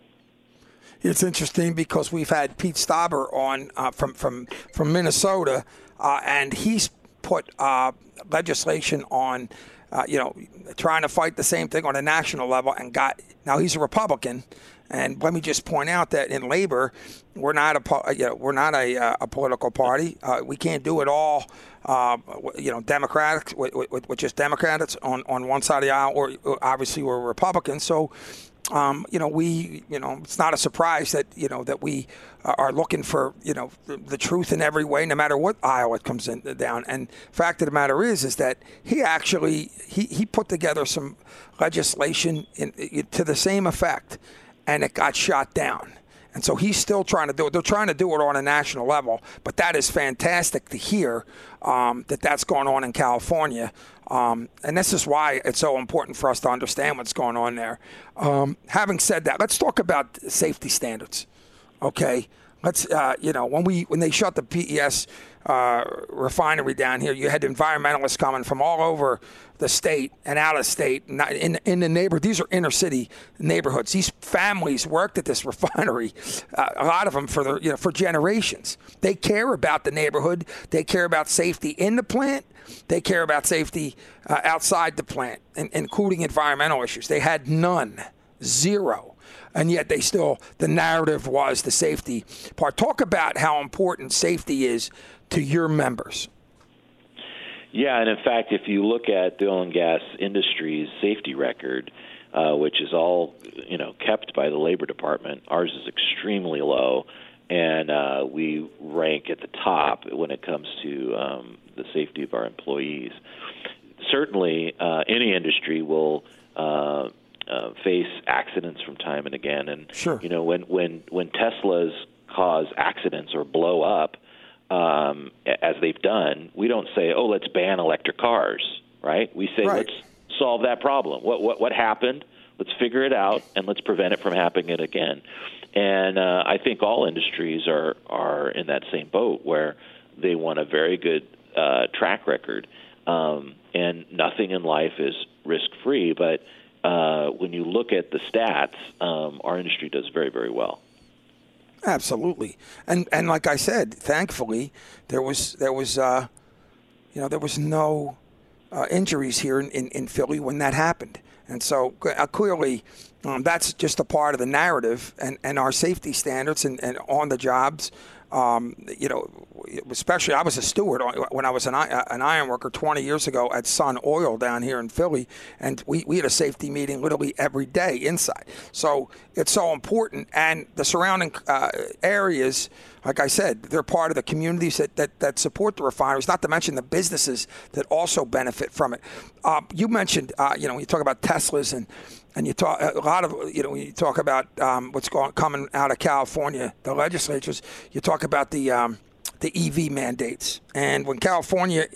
It's interesting because we've had Pete Stauber on uh, from from from Minnesota, uh, and he's put uh, legislation on. Uh, you know, trying to fight the same thing on a national level, and got now he's a Republican, and let me just point out that in labor, we're not a you know, we're not a, uh, a political party. Uh, we can't do it all. Uh, you know, Democratic with, with, with, just Democrats on, on one side of the aisle, or obviously we're Republicans. So um, you know, we, you know, it's not a surprise that you know that we are looking for you know the, truth in every way, no matter what aisle it comes in down. And fact of the matter is, is that he actually he, he put together some legislation in, to the same effect, and it got shot down. And so he's still trying to do it. They're trying to do it on a national level, but that is fantastic to hear um, that that's going on in California. Um, and this is why it's so important for us to understand what's going on there. Um, having said that, let's talk about safety standards. Okay, let's uh, you know when we when they shut the PES uh, refinery down here, you had environmentalists coming from all over the state and out of state, in in the neighborhood. These are inner city neighborhoods. These families worked at this refinery, uh, a lot of them for the, you know for generations. They care about the neighborhood. They care about safety in the plant. They care about safety uh, outside the plant, including environmental issues. They had none, zero and yet they still the narrative was the safety part. Talk about how important safety is to your members. Yeah, and in fact, if you look at the oil and gas industry's safety record, uh, which is all you know kept by the labor department, ours is extremely low, and uh, we rank at the top when it comes to um, the safety of our employees. Certainly, uh, any industry will. Uh, uh, face accidents from time and again, and sure. you know when when when Teslas cause accidents or blow up, um, as they've done, we don't say, "Oh, let's ban electric cars." Right? We say, right. "Let's solve that problem. What what what happened? Let's figure it out and let's prevent it from happening again." And uh, I think all industries are are in that same boat where they want a very good uh, track record. Um, and nothing in life is risk free, but uh, when you look at the stats, um, our industry does very, very well. Absolutely, and and like I said, thankfully there was there was uh, you know there was no uh, injuries here in, in, in, Philly when that happened, and so uh, clearly um, that's just a part of the narrative and, and our safety standards and, and on the jobs. Um, you know, especially I was a steward when I was an, an iron worker 20 years ago at Sun Oil down here in Philly, and we, we had a safety meeting literally every day inside. So it's so important, and the surrounding uh, areas like I said, they're part of the communities that, that, that support the refineries, not to mention the businesses that also benefit from it. Uh, you mentioned, uh, you know, when you talk about Teslas and and you talk a lot of you know when you talk about um, what's going coming out of California, the legislatures. You talk about the um, the EV mandates. And when California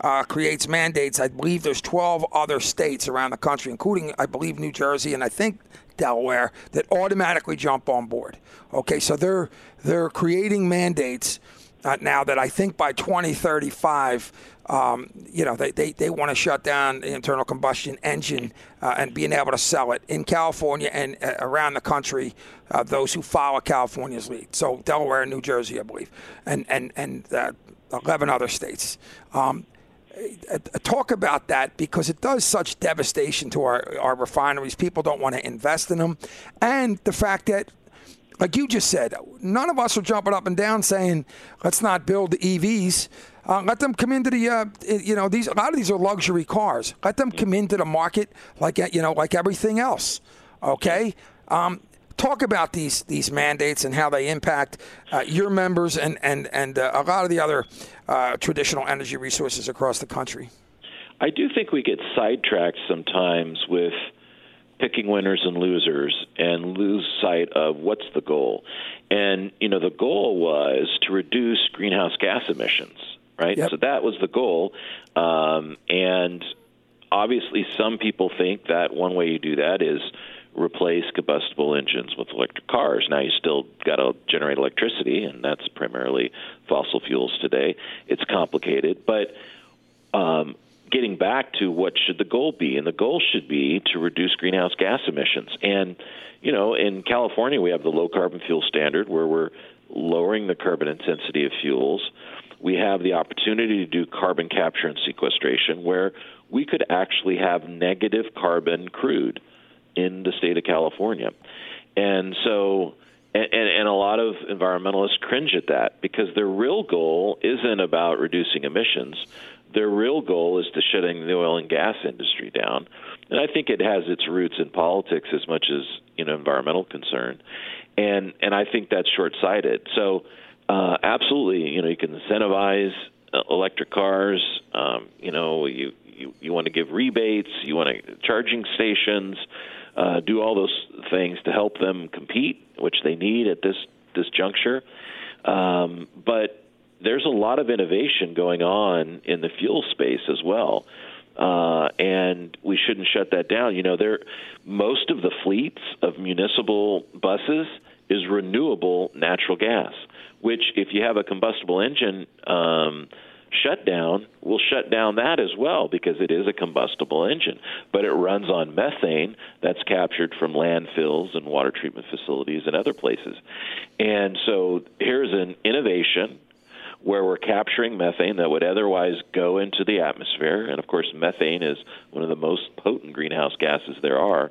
uh, creates mandates, I believe there's 12 other states around the country, including, I believe, New Jersey and I think Delaware, that automatically jump on board. Okay, so they're they're creating mandates uh, now that I think by 2035 um, you know, they, they, they want to shut down the internal combustion engine uh, and being able to sell it in California and uh, around the country, uh, those who follow California's lead. So Delaware and New Jersey, I believe, and, and, and uh, 11 other states. Um, uh, talk about that because it does such devastation to our, our refineries. People don't want to invest in them. And the fact that like you just said, none of us are jumping up and down saying, let's not build the EVs. Uh, let them come into the, uh, you know, these a lot of these are luxury cars. Let them come into the market like you know, like everything else. Okay. Um, talk about these these mandates and how they impact uh, your members and and and uh, a lot of the other uh, traditional energy resources across the country. I do think we get sidetracked sometimes with picking winners and losers and lose sight of what's the goal. And, you know, the goal was to reduce greenhouse gas emissions, right? Yep. So that was the goal. Um, and obviously, some people think that one way you do that is replace combustible engines with electric cars. Now you still got to generate electricity, and that's primarily fossil fuels today. It's complicated, but um, getting back to what should the goal be, and the goal should be to reduce greenhouse gas emissions. And you know, in California, we have the low carbon fuel standard where we're lowering the carbon intensity of fuels. We have the opportunity to do carbon capture and sequestration, where we could actually have negative carbon crude in the state of California. And so, and, and, a lot of environmentalists cringe at that because their real goal isn't about reducing emissions their real goal is to shutting the oil and gas industry down. And I think it has its roots in politics as much as you know environmental concern. And and I think that's short sighted. So uh, absolutely, you know, you can incentivize uh, electric cars. Um, you know, you, you you want to give rebates. You want to charging stations. Uh, do all those things to help them compete, which they need at this this juncture. Um, but there's a lot of innovation going on in the fuel space as well. Uh, and we shouldn't shut that down. You know, there most of the fleets of municipal buses is renewable natural gas, which if you have a combustible engine um, shutdown, will shut down that as well because it is a combustible engine, but it runs on methane that's captured from landfills and water treatment facilities and other places. And so here's an innovation where we're capturing methane that would otherwise go into the atmosphere. And of course, methane is one of the most potent greenhouse gases there are.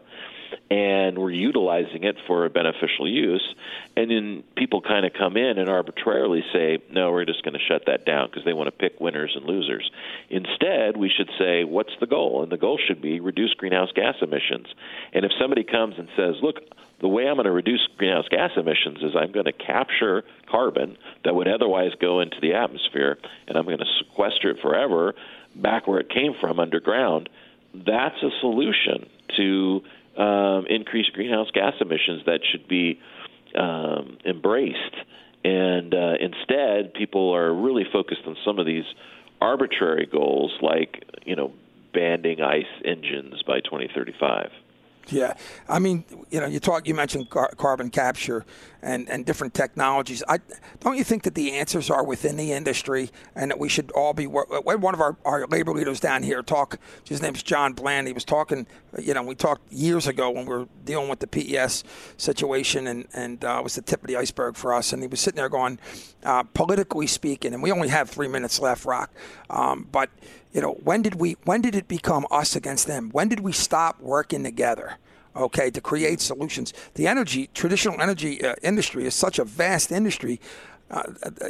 And we're utilizing it for a beneficial use. And then people kind of come in and arbitrarily say, no, we're just going to shut that down because they want to pick winners and losers. Instead, we should say, what's the goal? And the goal should be reduce greenhouse gas emissions. And if somebody comes and says, look, the way I'm going to reduce greenhouse gas emissions is I'm going to capture carbon that would otherwise go into the atmosphere, and I'm going to sequester it forever back where it came from underground. That's a solution to um, increase greenhouse gas emissions that should be um, embraced. And uh, instead, people are really focused on some of these arbitrary goals, like you know, banning ICE engines by 2035. Yeah, I mean, you know, you talk, you mentioned car- carbon capture and, and different technologies. I don't you think that the answers are within the industry, and that we should all be. One of our, our labor leaders down here talk. His name's John Bland. He was talking. You know, we talked years ago when we were dealing with the PES situation, and and uh, it was the tip of the iceberg for us. And he was sitting there going, uh, politically speaking, and we only have three minutes left, Rock. Um, but you know, when did we when did it become us against them? When did we stop working together? Okay, to create solutions. The energy, traditional energy uh, industry is such a vast industry. Uh,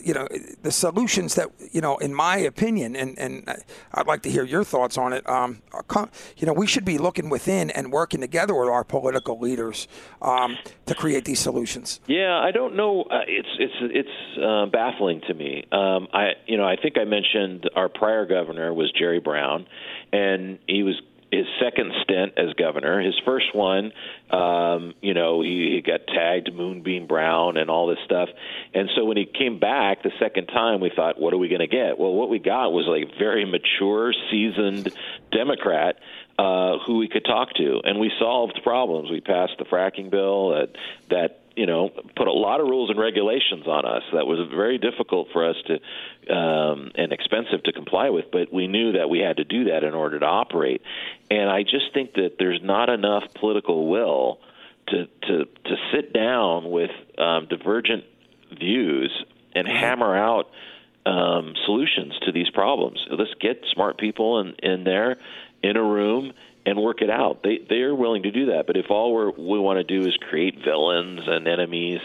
you know, the solutions that, you know, in my opinion, and, and I'd like to hear your thoughts on it, um, you know, we should be looking within and working together with our political leaders um, to create these solutions. Yeah, I don't know. Uh, it's it's it's uh, baffling to me. Um, I you know I think I mentioned our prior governor was Jerry Brown, and he was his second stint as governor. His first one, um, you know, he, he got tagged Moonbeam Brown and all this stuff. And so when he came back the second time, we thought, what are we going to get? Well, what we got was like very mature, seasoned Democrat uh, who we could talk to, and we solved problems. We passed the fracking bill that that you know put a lot of rules and regulations on us that was very difficult for us to um, and expensive to comply with. But we knew that we had to do that in order to operate, and I just think that there's not enough political will to to to sit down with um, divergent views and hammer out um, solutions to these problems. Let's get smart people in, in there in a room and work it out. They they are willing to do that. But if all we're, we want to do is create villains and enemies,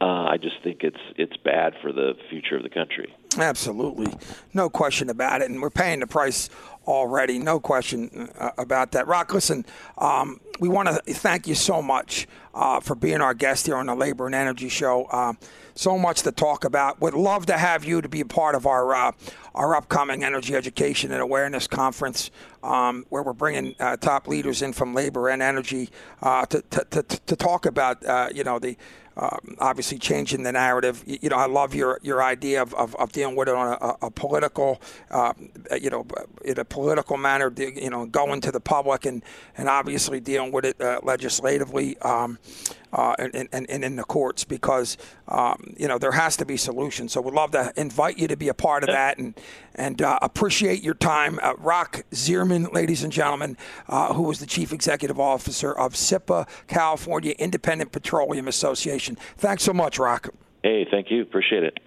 uh, I just think it's it's bad for the future of the country. Absolutely, no question about it, and we're paying the price already. No question uh, about that. Rock, listen, um, we want to thank you so much uh, for being our guest here on the Labor and Energy Show. Uh, so much to talk about. Would love to have you to be a part of our uh, our upcoming Energy Education and Awareness Conference, um, where we're bringing uh, top leaders in from labor and energy uh, to, to, to, to, talk about uh, you know the um, obviously changing the narrative. You, you, know, I love your your idea of, of, of dealing with it on a, a political, uh, you know, in a political manner. You know, going to the public and and obviously dealing with it uh, legislatively. Um, uh, and, and, and, in the courts because um, you know there has to be solutions. So we'd love to invite you to be a part of that and and uh, appreciate your time. Uh, Rock Zierman, ladies and gentlemen, uh, who was the chief executive officer of CIPA, California Independent Petroleum Association. Thanks so much, Rock. Hey, thank you. Appreciate it.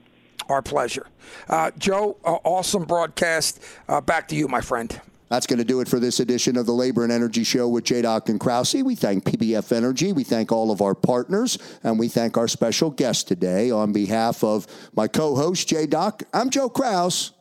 Our pleasure. Uh, Joe, awesome broadcast. Uh, back to you, my friend. That's going to do it for this edition of the Labor and Energy Show with J. Doc and Krause. We thank PBF Energy. We thank all of our partners. And we thank our special guest today. On behalf of my co host, J. Doc, I'm Joe Krause.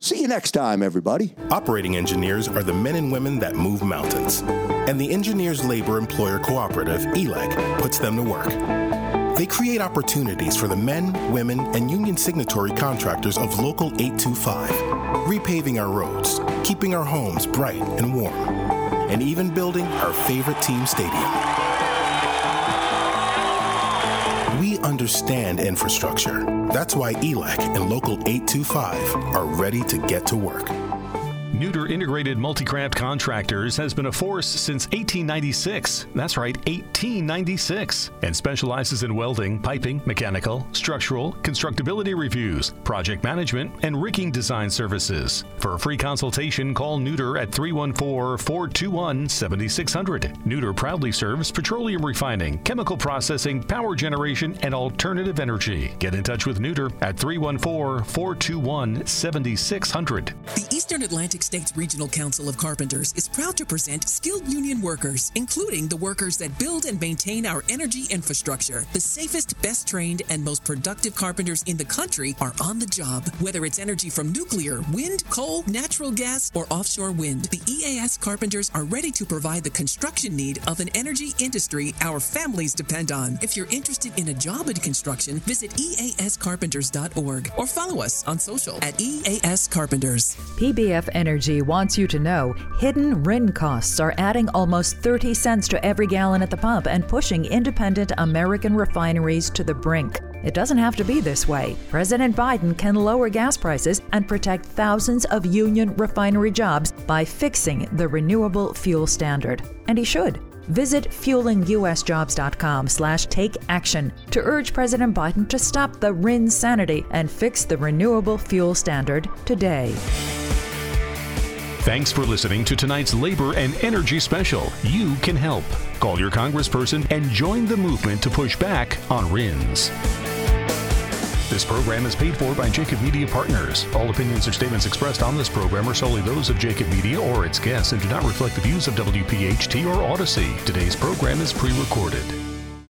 See you next time, everybody. Operating engineers are the men and women that move mountains. And the Engineers Labor Employer Cooperative, ELEC, puts them to work. They create opportunities for the men, women, and union signatory contractors of Local 825, repaving our roads, keeping our homes bright and warm, and even building our favorite team stadium. We understand infrastructure. That's why ELEC and Local 825 are ready to get to work. Nooter Integrated Multicraft Contractors has been a force since 1896. That's right, 1896. And specializes in welding, piping, mechanical, structural, constructability reviews, project management, and rigging design services. For a free consultation, call Nooter at 314 421 7600. Nooter proudly serves petroleum refining, chemical processing, power generation, and alternative energy. Get in touch with Nooter at 314 421 7600. The Eastern Atlantic States Regional Council of Carpenters is proud to present skilled union workers, including the workers that build and maintain our energy infrastructure. The safest, best trained, and most productive carpenters in the country are on the job. Whether it's energy from nuclear, wind, coal, natural gas, or offshore wind, the EAS carpenters are ready to provide the construction need of an energy industry our families depend on. If you're interested in a job in construction, visit eascarpenters.org or follow us on social at EAS Carpenters. PBF Energy Energy wants you to know hidden RIN costs are adding almost 30 cents to every gallon at the pump and pushing independent American refineries to the brink. It doesn't have to be this way. President Biden can lower gas prices and protect thousands of union refinery jobs by fixing the renewable fuel standard. And he should. Visit fuelingusjobs.com slash take action to urge President Biden to stop the RIN sanity and fix the renewable fuel standard today. Thanks for listening to tonight's Labor and Energy Special. You can help. Call your congressperson and join the movement to push back on RINs. This program is paid for by Jacob Media Partners. All opinions or statements expressed on this program are solely those of Jacob Media or its guests and do not reflect the views of WPHT or Audacy. Today's program is pre recorded.